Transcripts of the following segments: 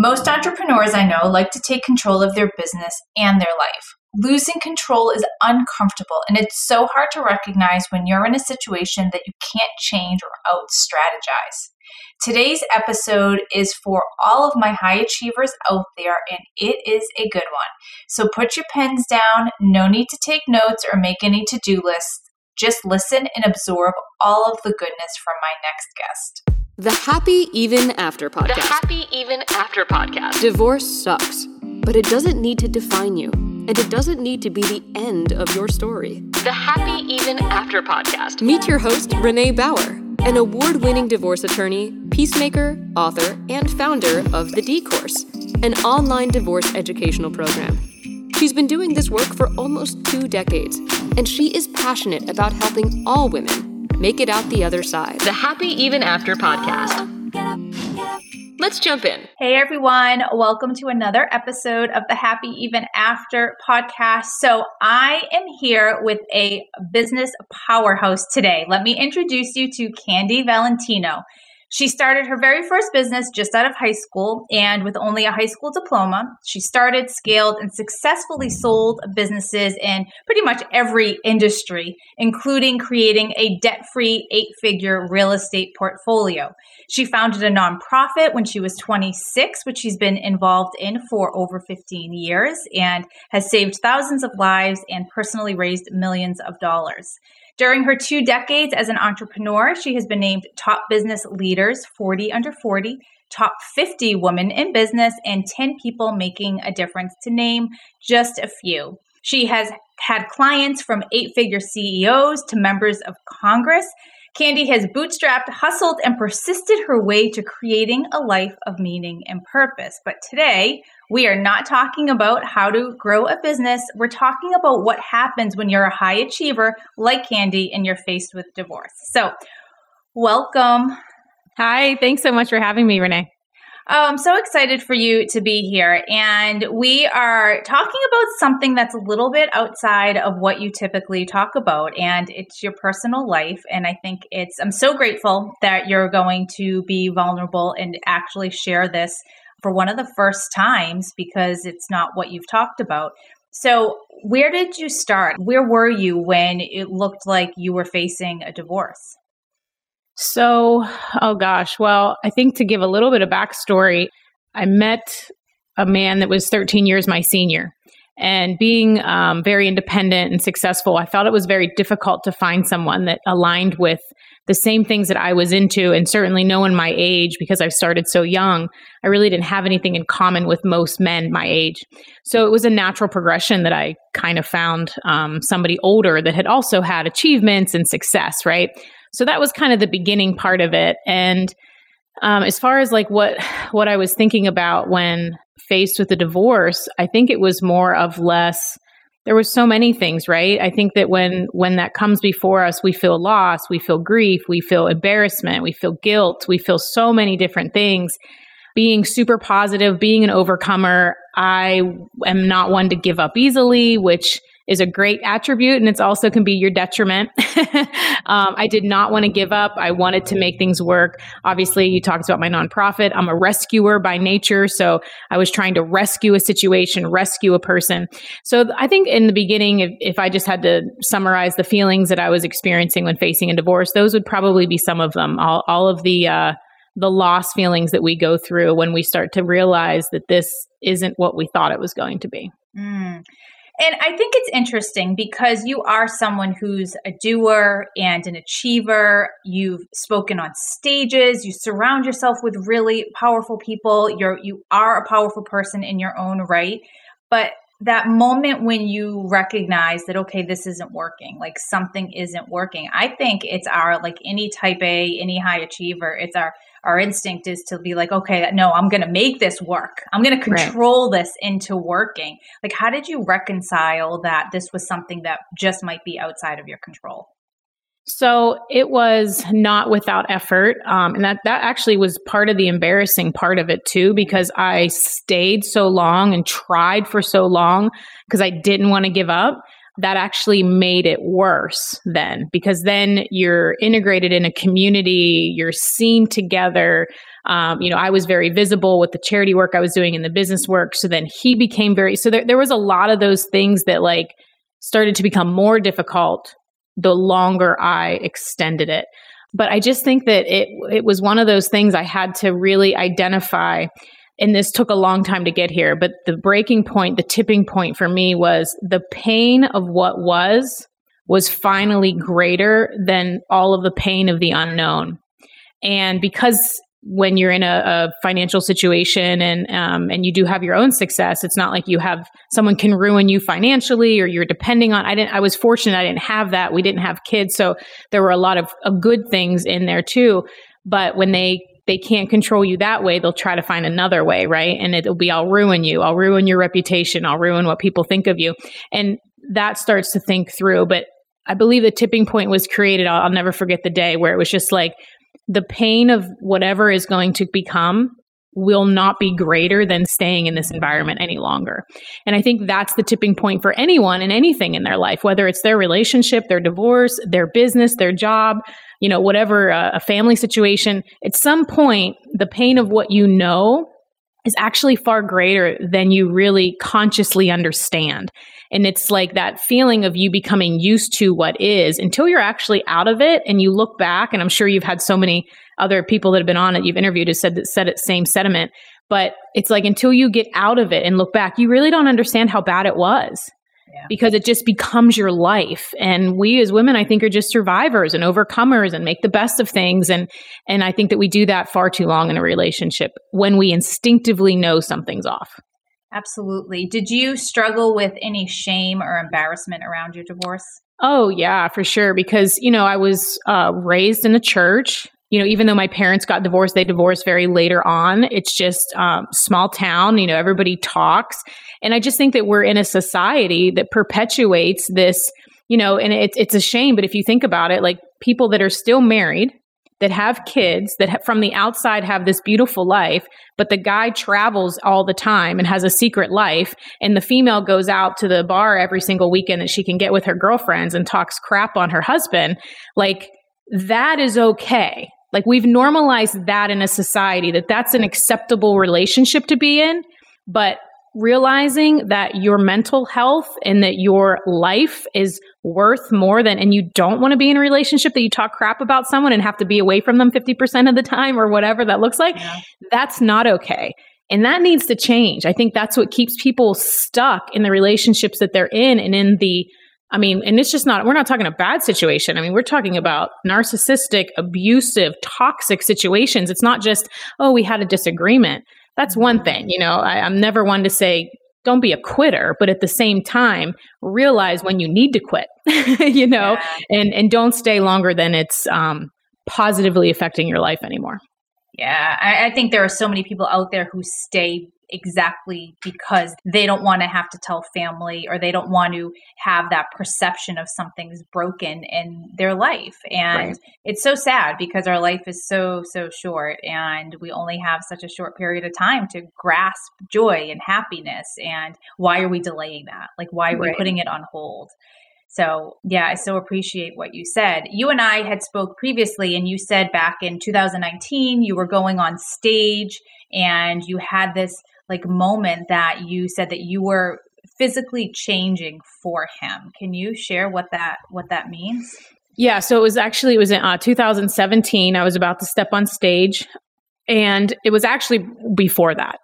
Most entrepreneurs I know like to take control of their business and their life. Losing control is uncomfortable and it's so hard to recognize when you're in a situation that you can't change or out strategize. Today's episode is for all of my high achievers out there and it is a good one. So put your pens down, no need to take notes or make any to do lists. Just listen and absorb all of the goodness from my next guest. The Happy Even After podcast. The Happy Even After podcast. Divorce sucks, but it doesn't need to define you, and it doesn't need to be the end of your story. The Happy Even After podcast. Meet your host, Renee Bauer, an award winning divorce attorney, peacemaker, author, and founder of The D Course, an online divorce educational program. She's been doing this work for almost two decades, and she is passionate about helping all women make it out the other side. The Happy Even After podcast. Let's jump in. Hey everyone, welcome to another episode of the Happy Even After podcast. So, I am here with a business powerhouse today. Let me introduce you to Candy Valentino. She started her very first business just out of high school, and with only a high school diploma, she started, scaled, and successfully sold businesses in pretty much every industry, including creating a debt free eight figure real estate portfolio. She founded a nonprofit when she was 26, which she's been involved in for over 15 years, and has saved thousands of lives and personally raised millions of dollars. During her two decades as an entrepreneur, she has been named Top Business Leaders 40 Under 40, Top 50 Women in Business, and 10 People Making a Difference, to name just a few. She has had clients from eight figure CEOs to members of Congress. Candy has bootstrapped, hustled, and persisted her way to creating a life of meaning and purpose. But today, we are not talking about how to grow a business. We're talking about what happens when you're a high achiever like Candy and you're faced with divorce. So, welcome. Hi, thanks so much for having me, Renee. Oh, I'm so excited for you to be here. And we are talking about something that's a little bit outside of what you typically talk about, and it's your personal life. And I think it's, I'm so grateful that you're going to be vulnerable and actually share this for one of the first times because it's not what you've talked about. So, where did you start? Where were you when it looked like you were facing a divorce? So, oh gosh, well, I think to give a little bit of backstory, I met a man that was 13 years my senior. And being um, very independent and successful, I felt it was very difficult to find someone that aligned with the same things that I was into, and certainly no one my age, because I've started so young, I really didn't have anything in common with most men my age. So it was a natural progression that I kind of found um, somebody older that had also had achievements and success, right? So that was kind of the beginning part of it. And um, as far as like what what I was thinking about when faced with a divorce, I think it was more of less there were so many things right i think that when when that comes before us we feel loss we feel grief we feel embarrassment we feel guilt we feel so many different things being super positive being an overcomer i am not one to give up easily which is a great attribute and it's also can be your detriment. um, I did not want to give up. I wanted to make things work. Obviously, you talked about my nonprofit. I'm a rescuer by nature. So I was trying to rescue a situation, rescue a person. So I think in the beginning, if, if I just had to summarize the feelings that I was experiencing when facing a divorce, those would probably be some of them. All, all of the, uh, the loss feelings that we go through when we start to realize that this isn't what we thought it was going to be. Mm. And I think it's interesting because you are someone who's a doer and an achiever. You've spoken on stages. You surround yourself with really powerful people. You're you are a powerful person in your own right. But that moment when you recognize that okay this isn't working like something isn't working i think it's our like any type a any high achiever it's our our instinct is to be like, okay, no, I'm going to make this work. I'm going to control right. this into working. Like, how did you reconcile that this was something that just might be outside of your control? So it was not without effort, um, and that that actually was part of the embarrassing part of it too, because I stayed so long and tried for so long because I didn't want to give up that actually made it worse then because then you're integrated in a community, you're seen together. Um, you know, I was very visible with the charity work I was doing and the business work. So then he became very, so there, there was a lot of those things that like started to become more difficult the longer I extended it. But I just think that it it was one of those things I had to really identify and this took a long time to get here, but the breaking point, the tipping point for me was the pain of what was was finally greater than all of the pain of the unknown. And because when you're in a, a financial situation and um, and you do have your own success, it's not like you have someone can ruin you financially or you're depending on. I didn't. I was fortunate. I didn't have that. We didn't have kids, so there were a lot of, of good things in there too. But when they they can't control you that way, they'll try to find another way, right? And it'll be, I'll ruin you. I'll ruin your reputation. I'll ruin what people think of you. And that starts to think through. But I believe the tipping point was created. I'll, I'll never forget the day where it was just like the pain of whatever is going to become will not be greater than staying in this environment any longer. And I think that's the tipping point for anyone and anything in their life, whether it's their relationship, their divorce, their business, their job, you know, whatever, uh, a family situation. At some point, the pain of what you know is actually far greater than you really consciously understand. And it's like that feeling of you becoming used to what is until you're actually out of it and you look back. And I'm sure you've had so many other people that have been on it, you've interviewed, have said that said it same sentiment. But it's like until you get out of it and look back, you really don't understand how bad it was. Yeah. Because it just becomes your life. And we as women, I think, are just survivors and overcomers and make the best of things. And and I think that we do that far too long in a relationship when we instinctively know something's off. Absolutely. Did you struggle with any shame or embarrassment around your divorce? Oh, yeah, for sure. Because, you know, I was uh, raised in the church. You know, even though my parents got divorced, they divorced very later on. It's just um, small town, you know, everybody talks. And I just think that we're in a society that perpetuates this, you know, and it's, it's a shame. But if you think about it, like people that are still married, that have kids that from the outside have this beautiful life, but the guy travels all the time and has a secret life, and the female goes out to the bar every single weekend that she can get with her girlfriends and talks crap on her husband, like that is okay. Like we've normalized that in a society that that's an acceptable relationship to be in, but realizing that your mental health and that your life is worth more than, and you don't want to be in a relationship that you talk crap about someone and have to be away from them 50% of the time or whatever that looks like, yeah. that's not okay. And that needs to change. I think that's what keeps people stuck in the relationships that they're in and in the I mean, and it's just not, we're not talking a bad situation. I mean, we're talking about narcissistic, abusive, toxic situations. It's not just, oh, we had a disagreement that's one thing. You know, I, I'm never one to say, don't be a quitter, but at the same time, realize when you need to quit, you know, yeah. and, and don't stay longer than it's um, positively affecting your life anymore. Yeah, I, I, think there are so many people out there who stay exactly because they don't want to have to tell family or they don't want to have that perception of something's broken in their life. And right. it's so sad because our life is so, so short and we only have such a short period of time to grasp joy and happiness. And why are we delaying that? Like, why are right. we putting it on hold? So, yeah, I so appreciate what you said. You and I had spoke previously and you said back in 2019 you were going on stage and you had this like moment that you said that you were physically changing for him. Can you share what that what that means? Yeah, so it was actually it was in uh, 2017. I was about to step on stage, and it was actually before that.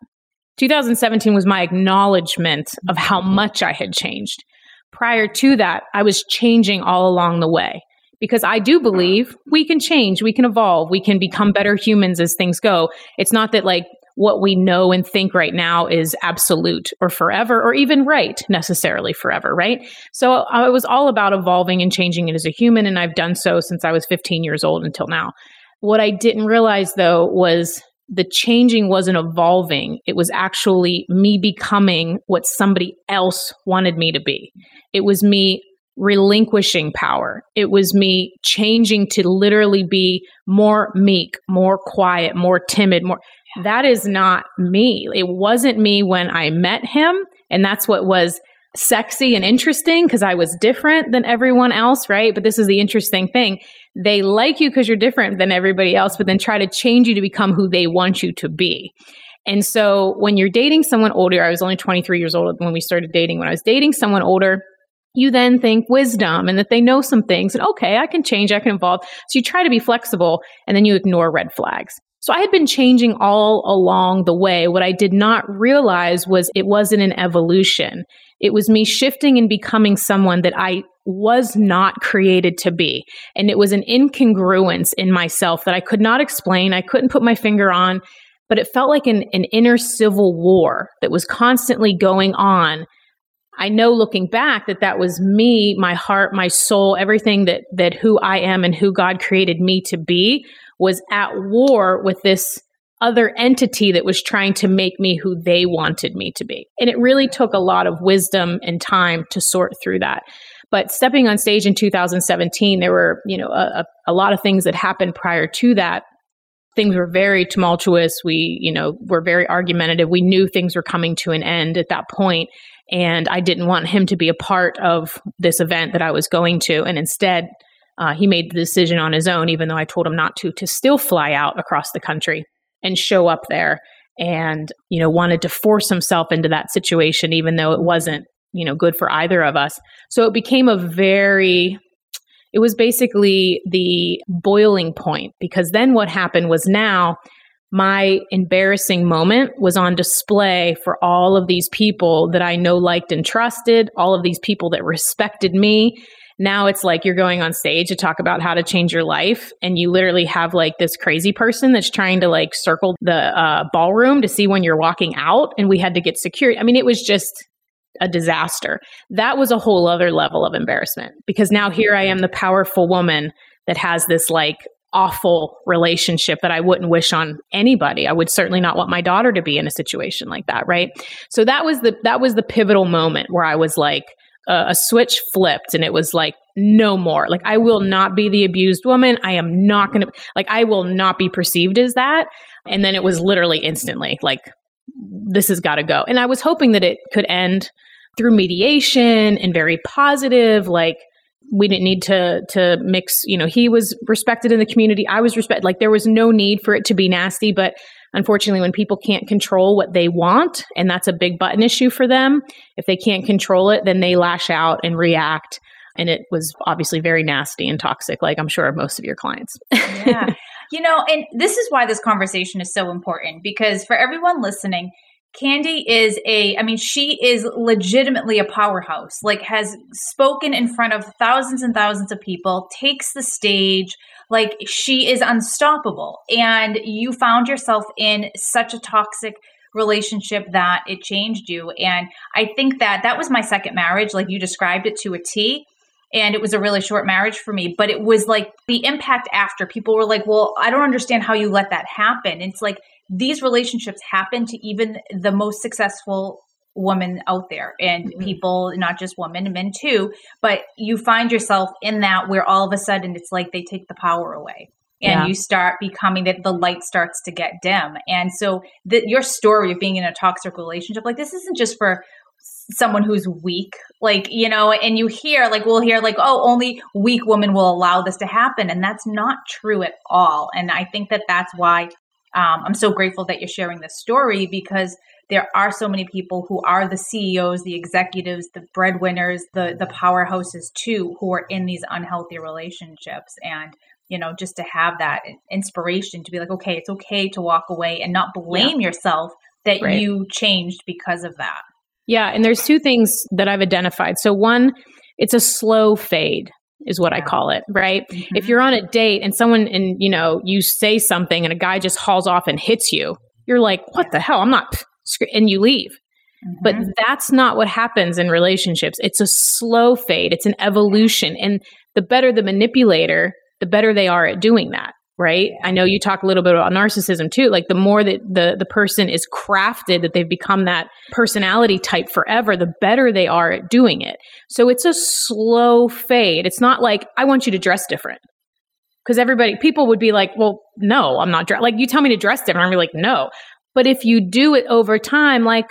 2017 was my acknowledgement of how much I had changed. Prior to that, I was changing all along the way because I do believe we can change, we can evolve, we can become better humans as things go. It's not that like what we know and think right now is absolute or forever or even right necessarily forever, right? So I was all about evolving and changing it as a human, and I've done so since I was 15 years old until now. What I didn't realize though was the changing wasn't evolving. It was actually me becoming what somebody else wanted me to be. It was me relinquishing power. It was me changing to literally be more meek, more quiet, more timid, more that is not me. It wasn't me when I met him. And that's what was sexy and interesting because I was different than everyone else, right? But this is the interesting thing. They like you because you're different than everybody else, but then try to change you to become who they want you to be. And so when you're dating someone older, I was only 23 years old when we started dating. When I was dating someone older, you then think wisdom and that they know some things and okay, I can change, I can evolve. So you try to be flexible and then you ignore red flags. So I had been changing all along the way. What I did not realize was it wasn't an evolution. It was me shifting and becoming someone that I was not created to be. And it was an incongruence in myself that I could not explain. I couldn't put my finger on, but it felt like an, an inner civil war that was constantly going on. I know looking back that that was me, my heart, my soul, everything that, that who I am and who God created me to be was at war with this other entity that was trying to make me who they wanted me to be. And it really took a lot of wisdom and time to sort through that. But stepping on stage in 2017, there were, you know, a, a lot of things that happened prior to that. Things were very tumultuous. We, you know, were very argumentative. We knew things were coming to an end at that point, And I didn't want him to be a part of this event that I was going to. And instead, uh, he made the decision on his own, even though I told him not to, to still fly out across the country and show up there and, you know, wanted to force himself into that situation, even though it wasn't, you know, good for either of us. So it became a very, it was basically the boiling point because then what happened was now my embarrassing moment was on display for all of these people that I know, liked, and trusted, all of these people that respected me. Now it's like you're going on stage to talk about how to change your life, and you literally have like this crazy person that's trying to like circle the uh, ballroom to see when you're walking out, and we had to get security. I mean, it was just a disaster. That was a whole other level of embarrassment because now here I am, the powerful woman that has this like awful relationship that I wouldn't wish on anybody. I would certainly not want my daughter to be in a situation like that, right? So that was the that was the pivotal moment where I was like uh, a switch flipped and it was like no more like i will not be the abused woman i am not going to like i will not be perceived as that and then it was literally instantly like this has got to go and i was hoping that it could end through mediation and very positive like we didn't need to to mix you know he was respected in the community i was respected like there was no need for it to be nasty but unfortunately, when people can't control what they want, and that's a big button issue for them, if they can't control it, then they lash out and react. And it was obviously very nasty and toxic, like I'm sure most of your clients. yeah. You know, and this is why this conversation is so important because for everyone listening, Candy is a, I mean, she is legitimately a powerhouse, like, has spoken in front of thousands and thousands of people, takes the stage. Like, she is unstoppable. And you found yourself in such a toxic relationship that it changed you. And I think that that was my second marriage, like you described it to a T and it was a really short marriage for me but it was like the impact after people were like well i don't understand how you let that happen it's like these relationships happen to even the most successful woman out there and mm-hmm. people not just women men too but you find yourself in that where all of a sudden it's like they take the power away and yeah. you start becoming that the light starts to get dim and so that your story of being in a toxic relationship like this isn't just for someone who's weak like you know and you hear like we'll hear like oh only weak women will allow this to happen and that's not true at all and i think that that's why um, I'm so grateful that you're sharing this story because there are so many people who are the CEOs, the executives, the breadwinners, the the powerhouses too, who are in these unhealthy relationships. And you know, just to have that inspiration to be like, okay, it's okay to walk away and not blame yeah. yourself that right. you changed because of that. Yeah, and there's two things that I've identified. So one, it's a slow fade is what. I call it, right? Mm-hmm. If you're on a date and someone and you know, you say something and a guy just hauls off and hits you, you're like, "What the hell? I'm not." And you leave. Mm-hmm. But that's not what happens in relationships. It's a slow fade. It's an evolution and the better the manipulator, the better they are at doing that right? I know you talk a little bit about narcissism too like the more that the the person is crafted that they've become that personality type forever the better they are at doing it. So it's a slow fade. It's not like i want you to dress different. Because everybody people would be like well no i'm not dress like you tell me to dress different i'm like no. But if you do it over time like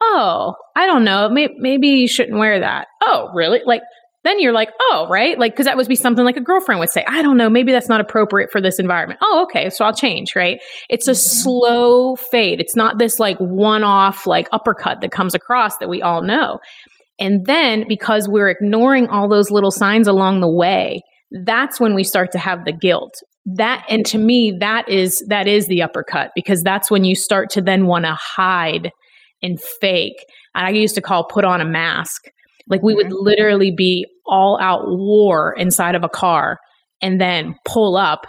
oh, I don't know, maybe you shouldn't wear that. Oh, really? Like, then you're like, oh, right? Like, because that would be something like a girlfriend would say, I don't know, maybe that's not appropriate for this environment. Oh, okay, so I'll change, right? It's a mm-hmm. slow fade. It's not this like one off, like uppercut that comes across that we all know. And then because we're ignoring all those little signs along the way, that's when we start to have the guilt. That and to me that is that is the uppercut because that's when you start to then want to hide and fake. And I used to call put on a mask. Like we would mm-hmm. literally be all out war inside of a car and then pull up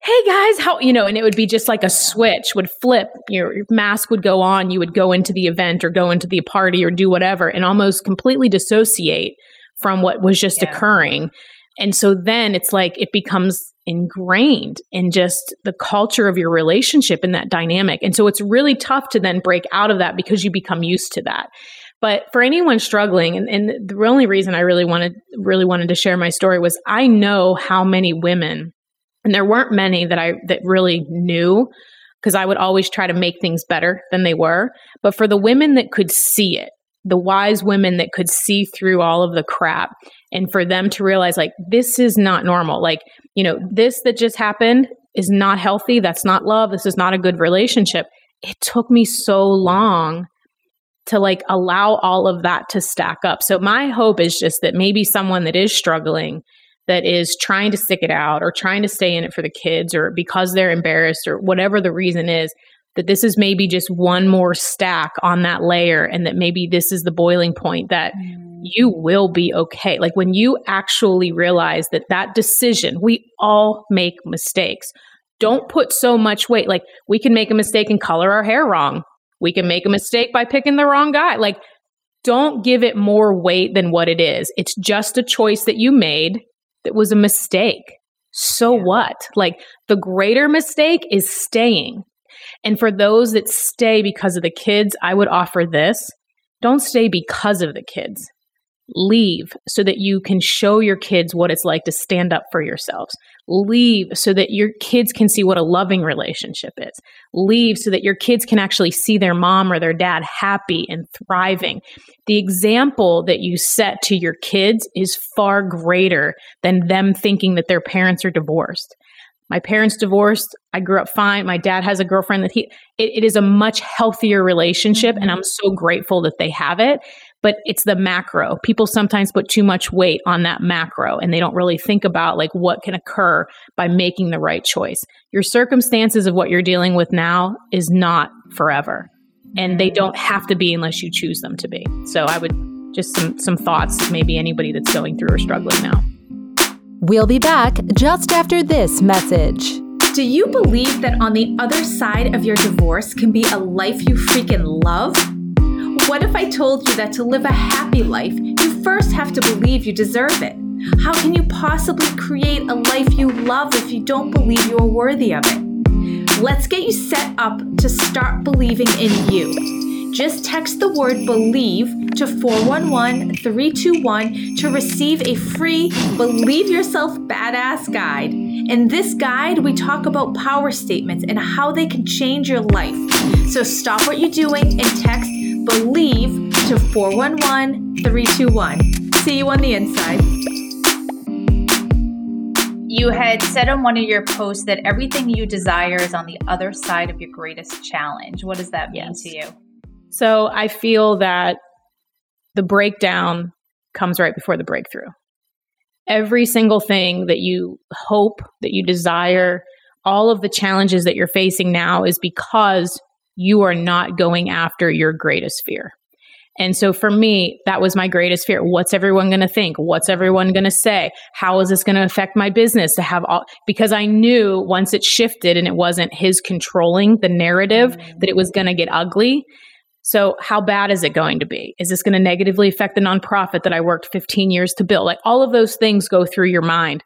hey guys how you know and it would be just like a switch would flip. Your, your, mask would go on. You would go into the event or go into the party or do whatever and almost completely dissociate from what was just yeah. occurring. And so then it's like it becomes ingrained in just the culture of your relationship in that dynamic. And so it's really tough to then break out of that because you become used to that but for anyone struggling, and, and the only reason I really wanted really wanted to share my story was I know how many women and there weren't many that I that really knew because I would always try to make things better than they were. But for the women that could see it, the wise women that could see through all of the crap and for them to realize like this is not normal. Like, you know, this that just happened is not healthy. That's not love. This is not a good relationship. It took me so long to like allow all of that to stack up. So my hope is just that maybe someone that is struggling that is trying to stick it out or trying to stay in it for the kids or because they're embarrassed or whatever the reason is, that this is maybe just one more stack on that layer and that maybe this is the boiling point that mm. you will be okay. Like when you actually realize that that decision, we all make mistakes. Don't put so much weight. Like we can make a mistake and color our hair wrong. We can make a mistake by picking the wrong guy. Like don't give it more weight than what it is. It's just a choice that you made that was a mistake. So yeah. what? Like the greater mistake is staying. And for those that stay because of the kids, I would offer this don't stay because of the kids. Leave so that you can show your kids what it's like to stand up for yourselves. Leave so that your kids can see what a loving relationship is. Leave so that your kids can actually see their mom or their dad happy and thriving. The example that you set to your kids is far greater than them thinking that their parents are divorced. My parents divorced. I grew up fine. My dad has a girlfriend that he, it, it is a much healthier relationship. And mm-hmm. I'm so grateful that they have it but it's the macro. People sometimes put too much weight on that macro and they don't really think about like what can occur by making the right choice. Your circumstances of what you're dealing with now is not forever. And they don't have to be unless you choose them to be. So I would just some some thoughts maybe anybody that's going through or struggling now. We'll be back just after this message. Do you believe that on the other side of your divorce can be a life you freaking love? What if I told you that to live a happy life, you first have to believe you deserve it? How can you possibly create a life you love if you don't believe you are worthy of it? Let's get you set up to start believing in you. Just text the word believe to 411 321 to receive a free Believe Yourself Badass guide. In this guide, we talk about power statements and how they can change your life. So stop what you're doing and text believe to 411 321. See you on the inside. You had said on one of your posts that everything you desire is on the other side of your greatest challenge. What does that mean yes. to you? So I feel that the breakdown comes right before the breakthrough. Every single thing that you hope, that you desire, all of the challenges that you're facing now is because you are not going after your greatest fear. And so for me, that was my greatest fear. What's everyone going to think? What's everyone going to say? How is this going to affect my business to have all, because I knew once it shifted and it wasn't his controlling the narrative mm-hmm. that it was going to get ugly. So how bad is it going to be? Is this going to negatively affect the nonprofit that I worked 15 years to build? Like all of those things go through your mind.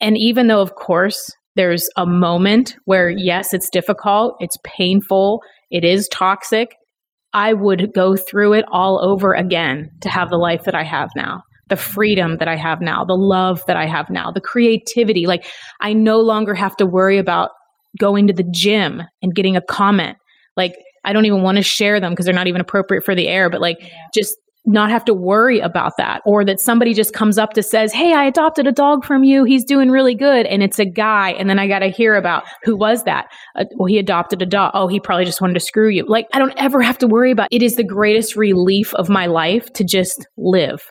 And even though, of course, there's a moment where, yes, it's difficult, it's painful, it is toxic. I would go through it all over again to have the life that I have now, the freedom that I have now, the love that I have now, the creativity. Like, I no longer have to worry about going to the gym and getting a comment. Like, I don't even want to share them because they're not even appropriate for the air, but like just not have to worry about that or that somebody just comes up to says hey i adopted a dog from you. He's doing really good. And it's a guy and then i got to hear about who was that? Uh, well he adopted a dog. Oh he probably just wanted to screw you. Like i don't ever have to worry about it is the greatest relief of my life to just live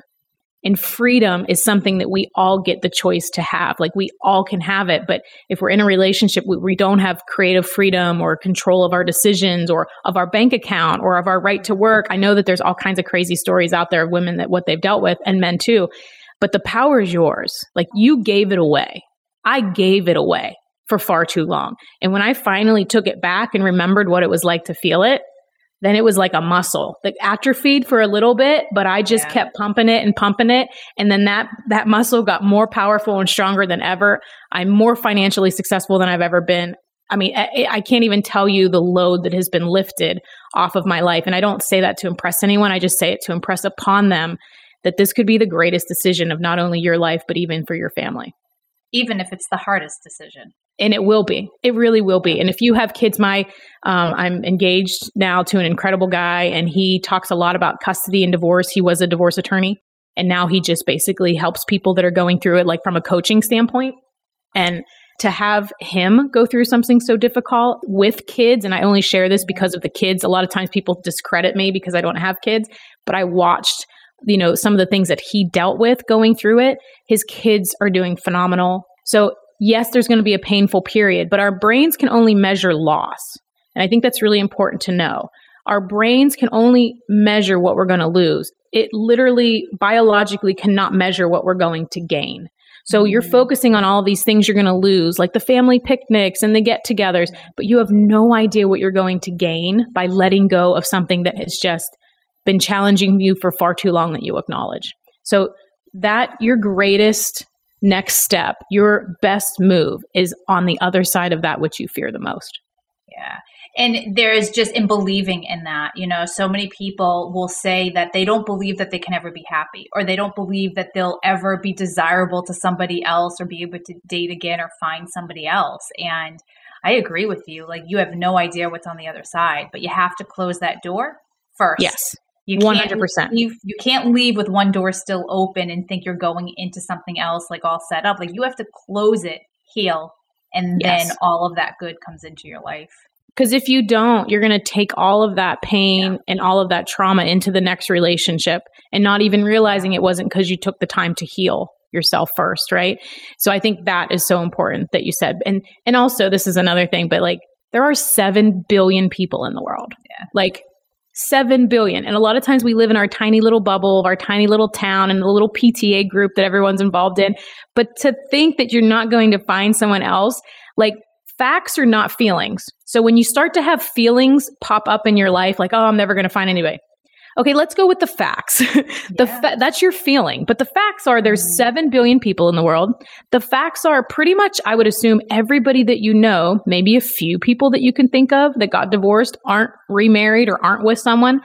and freedom is something that we all get the choice to have. Like we all can have it. But if we're in a relationship, we, we don't have creative freedom or control of our decisions or of our bank account or of our right to work. I know that there's all kinds of crazy stories out there of women that what they've dealt with and men too. But the power is yours. Like you gave it away. I gave it away for far too long. And when I finally took it back and remembered what it was like to feel it, then it was like a muscle. That atrophied for a little bit but i just yeah. kept pumping it and pumping it. And then that that muscle got more powerful and stronger than ever. I'm more financially successful than i've ever been. I mean I, I can't even tell you the load that has been lifted off of my life. And i don't say that to impress anyone. I just say it to impress upon them that this could be the greatest decision of not only your life but even for your family. Even if it's the hardest decision and it will be. It really will be. And if you have kids my um, i'm engaged now to an incredible guy and he talks a lot about custody and divorce. He was a divorce attorney and now he just basically helps people that are going through it like from a coaching standpoint. And to have him go through something so difficult with kids and i only share this because of the kids. A lot of times people discredit me because i don't have kids but i watched you know some of the things that he dealt with going through it. His kids are doing phenomenal. So yes, there's going to be a painful period, but our brains can only measure loss. And I think that's really important to know. Our brains can only measure what we're going to lose. It literally biologically cannot measure what we're going to gain. So you're mm-hmm. focusing on all these things you're going to lose, like the family picnics and the get togethers, but you have no idea what you're going to gain by letting go of something that has just been challenging you for far too long that you acknowledge. So that your greatest next step, your best move is on the other side of that which you fear the most. Yeah. And there is just in believing in that, you know, so many people will say that they don't believe that they can ever be happy or they don't believe that they'll ever be desirable to somebody else or be able to date again or find somebody else. And I agree with you. Like you have no idea what's on the other side, but you have to close that door first. Yes. You 100%. You, you can't leave with one door still open and think you're going into something else like all set up. Like you have to close it, heal, and yes. then all of that good comes into your life. Because if you don't, you're going to take all of that pain yeah. and all of that trauma into the next relationship and not even realizing it wasn't because you took the time to heal yourself first, right? So I think that is so important that you said. And and also this is another thing, but like there are 7 billion people in the world. Yeah. Like 7 billion. And a lot of times we live in our tiny little bubble of our tiny little town and the little PTA group that everyone's involved in. But to think that you're not going to find someone else, like facts are not feelings. So when you start to have feelings pop up in your life, like, oh, I'm never going to find anybody, Okay, let's go with the facts. the yeah. fa- that's your feeling, but the facts are there's mm-hmm. 7 billion people in the world. The facts are pretty much I would assume everybody that you know, maybe a few people that you can think of that got divorced aren't remarried or aren't with someone,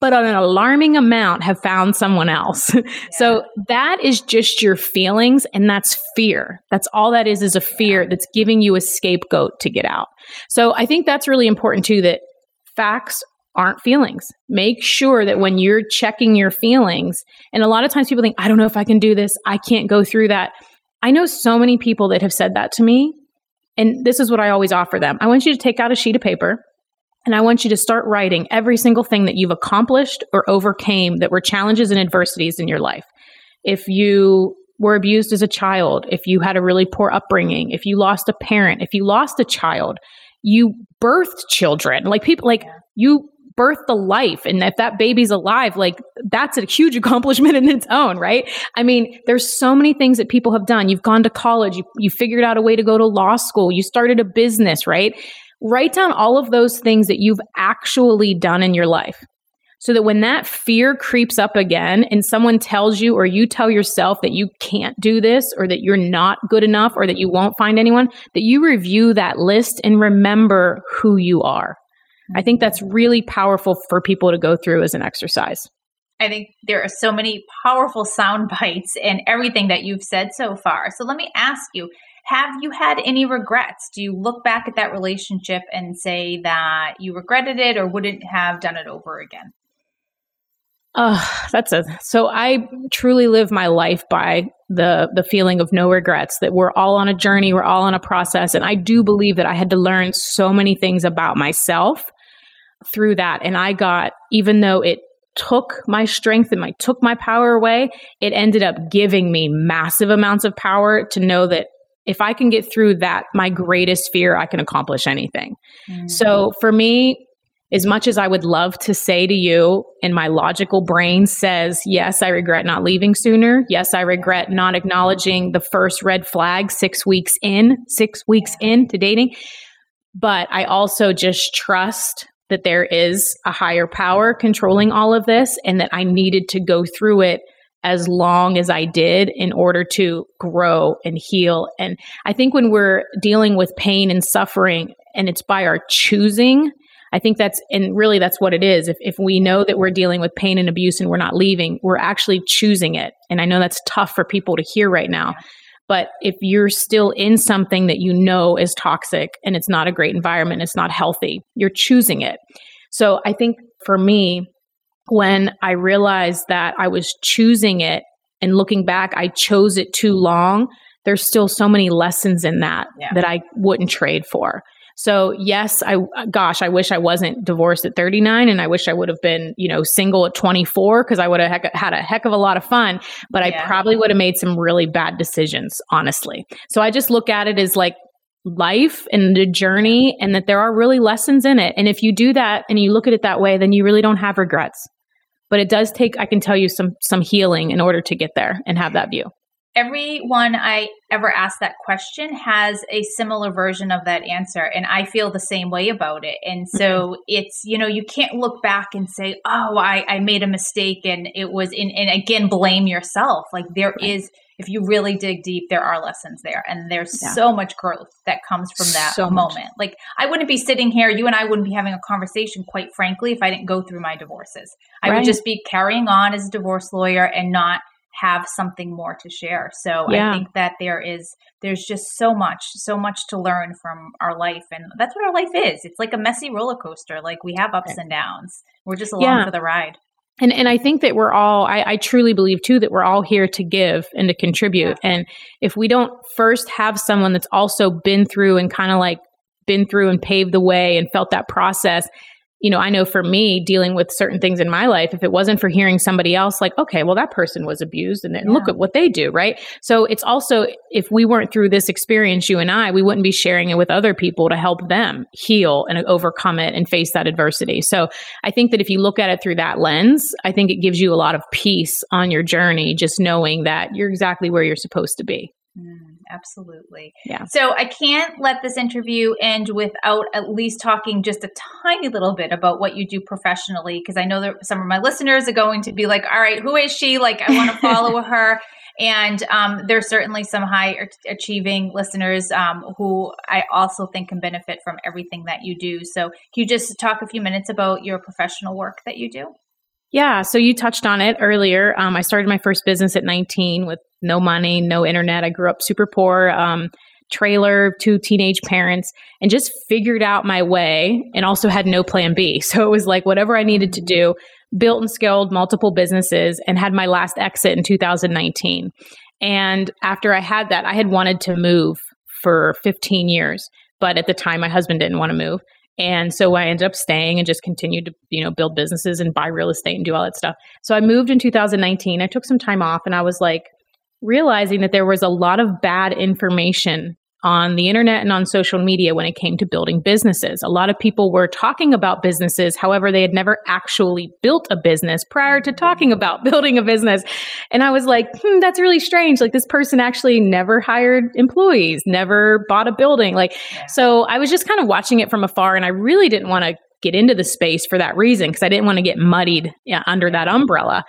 but an alarming amount have found someone else. Yeah. so that is just your feelings and that's fear. That's all that is is a fear that's giving you a scapegoat to get out. So I think that's really important too that facts aren't feelings. Make sure that when you're checking your feelings, and a lot of times people think, I don't know if I can do this, I can't go through that. I know so many people that have said that to me. And this is what I always offer them I want you to take out a sheet of paper and I want you to start writing every single thing that you've accomplished or overcame that were challenges and adversities in your life. If you were abused as a child, if you had a really poor upbringing, if you lost a parent, if you lost a child, you birthed children, like people, like you birth the life. And if that baby's alive like that's a huge accomplishment in its own right? I mean there's so many things that people have done. You've gone to college. You, you figured out a way to go to law school. You started a business right? Write down all of those things that you've actually done in your life so that when that fear creeps up again and someone tells you or you tell yourself that you can't do this or that you're not good enough or that you won't find anyone that you review that list and remember who you are I think that's really powerful for people to go through as an exercise. I think there are so many powerful sound bites and everything that you've said so far. So let me ask you have you had any regrets? Do you look back at that relationship and say that you regretted it or wouldn't have done it over again? Uh, that's a so I truly live my life by the the feeling of no regrets that we're all on a journey, we're all on a process and I do believe that I had to learn so many things about myself through that and I got even though it took my strength and my took my power away, it ended up giving me massive amounts of power to know that if I can get through that, my greatest fear, I can accomplish anything. Mm-hmm. So for me, as much as I would love to say to you, and my logical brain says, yes, I regret not leaving sooner. Yes, I regret not acknowledging the first red flag six weeks in, six weeks in to dating. But I also just trust that there is a higher power controlling all of this and that I needed to go through it as long as I did in order to grow and heal. And I think when we're dealing with pain and suffering and it's by our choosing, I think that's, and really that's what it is. If, if we know that we're dealing with pain and abuse and we're not leaving, we're actually choosing it. And I know that's tough for people to hear right now. But if you're still in something that you know is toxic and it's not a great environment, it's not healthy, you're choosing it. So I think for me, when I realized that I was choosing it and looking back, I chose it too long. There's still so many lessons in that yeah. that I wouldn't trade for. So yes, I gosh, I wish I wasn't divorced at 39 and I wish I would have been, you know, single at 24 because I would have had a heck of a lot of fun, but yeah. I probably would have made some really bad decisions, honestly. So I just look at it as like life and the journey and that there are really lessons in it. And if you do that and you look at it that way, then you really don't have regrets. But it does take I can tell you some some healing in order to get there and have that view everyone I ever ask that question has a similar version of that answer. And I feel the same way about it. And so mm-hmm. it's, you know, you can't look back and say, oh, I, I made a mistake and it was in, and again, blame yourself. Like there right. is, if you really dig deep, there are lessons there. And there's yeah. so much growth that comes from that so moment. Much. Like I wouldn't be sitting here, you and I wouldn't be having a conversation, quite frankly, if I didn't go through my divorces. I would just be carrying on as a divorce lawyer and not have something more to share. So yeah. I think that there is there's just so much, so much to learn from our life and that's what our life is. It's like a messy roller coaster. Like we have ups and downs. We're just along yeah. for the ride. And and I think that we're all I, I, truly believe too that we're all here to give and to contribute. And if we don't first have someone that's also been through and kind of like been through and paved the way and felt that process, you know, I know for me dealing with certain things in my life, if it wasn't for hearing somebody else like, okay, well, that person was abused and then yeah. look at what they do, right? So it's also, if we weren't through this experience, you and I, we wouldn't be sharing it with other people to help them heal and overcome it and face that adversity. So I think that if you look at it through that lens, I think it gives you a lot of peace on your journey, just knowing that you're exactly where you're supposed to be. Mm absolutely. Yeah. So I can't let this interview end without at least talking just a tiny little bit about what you do professionally, because I know that some of my listeners are going to be like, all right, who is she? Like, I want to follow her. And um, there's certainly some high achieving listeners um, who I also think can benefit from everything that you do. So, can you just talk a few minutes about your professional work that you do? Yeah, so you touched on it earlier. Um, I started my first business at 19 with no money, no internet. I grew up super poor, um, trailer, two teenage parents, and just figured out my way and also had no plan B. So it was like whatever I needed to do, built and scaled multiple businesses, and had my last exit in 2019. And after I had that, I had wanted to move for 15 years. But at the time, my husband didn't want to move. And so I ended up staying and just continued to, you know, build businesses and buy real estate and do all that stuff. So I moved in 2019. I took some time off and I was like realizing that there was a lot of bad information on the internet and on social media when it came to building businesses. A lot of people were talking about businesses. However, they had never actually built a business prior to talking about building a business. And I was like, hmm, that's really strange. Like this person actually never hired employees, never bought a building. Like, so I was just kind of watching it from afar and I really didn't want to get into the space for that reason because I didn't want to get muddied yeah, under that umbrella.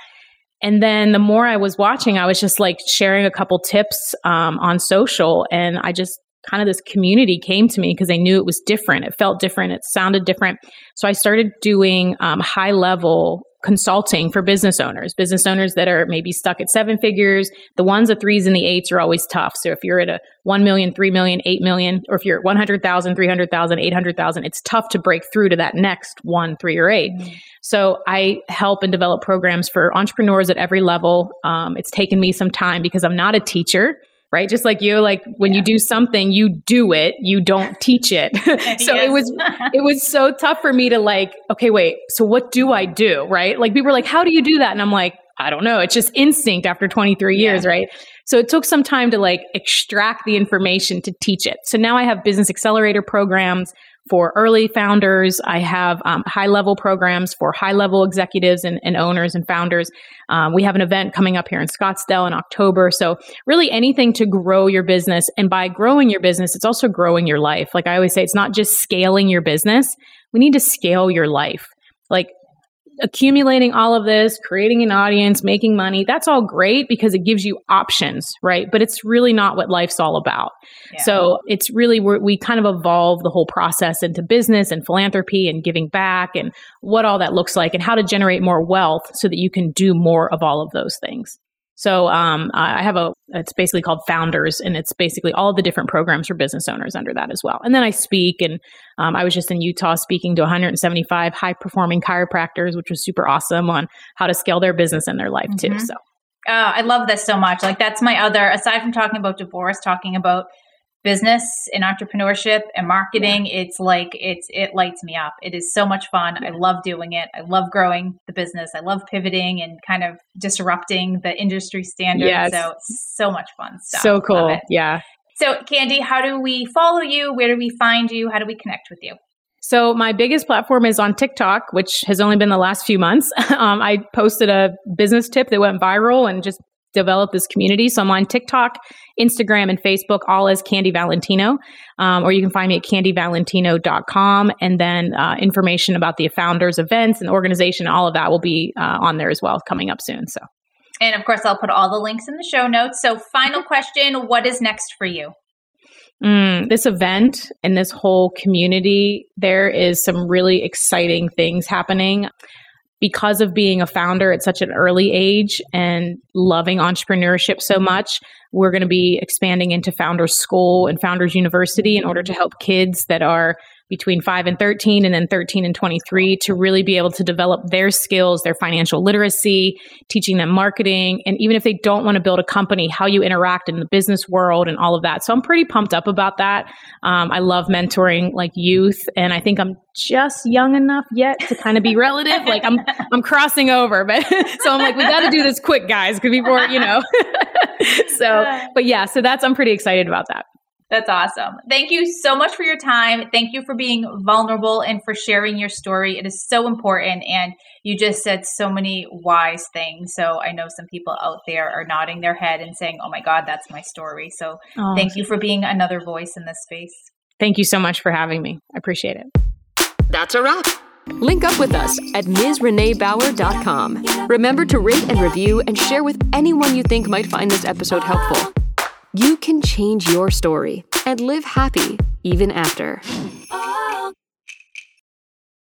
And then the more I was watching, I was just like sharing a couple tips um, on social. And I just kind of this community came to me because I knew it was different. It felt different. It sounded different. So I started doing um, high level consulting for business owners, business owners that are maybe stuck at seven figures. The ones, the threes, and the eights are always tough. So if you're at a 1 million, 3 million, 8 million, or if you're at 100,000, 300,000, 800,000, it's tough to break through to that next one, three, or 8 mm-hmm. So I help and develop programs for entrepreneurs at every level. Um, it's taken me some time because I'm not a teacher right? Just like you, like when yeah. you do something, you do it, you don't teach it. so it was it was so tough for me to like, okay, wait, so what do I do? Right? Like people were like, How do you do that? And I'm like, I don't know. It's just instinct after 23 yeah. years, right? So it took some time to like extract the information to teach it. So now I have business accelerator programs for early founders. I have um, high level programs for high level executives and, and, owners and founders. Um, we have an event coming up here in Scottsdale in October. So, really anything to grow your business. And by growing your business, it's also growing your life. Like I always say, it's not just scaling your business, we need to scale your life. Like accumulating all of this, creating an audience, making money, that's all great because it gives you options, right? But it's really not what life's all about. Yeah. So it's really, we kind of evolve the whole process into business and philanthropy and giving back and what all that looks like and how to generate more wealth so that you can do more of all of those things. So um, I have a, it's basically called Founders, and it's basically all the different programs for business owners under that as well. And then I speak, and um, I was just in Utah speaking to 175 high performing chiropractors, which was super awesome on how to scale their business and their life mm-hmm. too. So. Oh, I love this so much. Like that's my other, aside from talking about divorce, talking about business and entrepreneurship and marketing yeah. it's like it's it lights me up. It is so much fun. I love doing it. I love growing the business. I love pivoting and kind of disrupting the industry standards. Yes. so so much fun stuff. So cool. yeah. So candy how do we follow you? Where do we find you? How do we connect with you? So my biggest platform is on TikTok, which has only been the last few months. Um, I posted a business tip that went viral and just develop this community. So I'm on TikTok, Instagram, and Facebook, all as Candy Valentino. Um, or you can find me at candyvalentino.com. And then uh, information about the founders' events and organization, all of that will be uh, on there as well, coming up soon. So. And of course, I'll put all the links in the show notes. So, final question What is next for you? Mm, this event and this whole community, there is some really exciting things happening because of being a founder at such an early age and loving entrepreneurship so mm-hmm. much, we're going to be expanding into Founders School and Founders University in order to help kids that are between 5 and 13 and then 13 and 23 to really be able to develop their skills, their financial literacy, teaching them marketing, and even if they don't want to build a company, how you interact in the business world and all of that. So I'm pretty pumped up about that. Um, I love mentoring like youth, and I think I'm just young enough yet to kind of be relative. like I'm I'm crossing over, but so I'm like, we got to do this quick, guys, because before you know. so, but yeah, so that's I'm pretty excited about that. That's awesome. Thank you so much for your time. Thank you for being vulnerable and for sharing your story. It is so important. And you just said so many wise things. So I know some people out there are nodding their head and saying, oh my God, that's my story. So oh. thank you for being another voice in this space. Thank you so much for having me. I appreciate it. That's a wrap. Link up with us at MsReneeBauer.com. Remember to rate and review and share with anyone you think might find this episode helpful. You can change your story and live happy even after. Oh.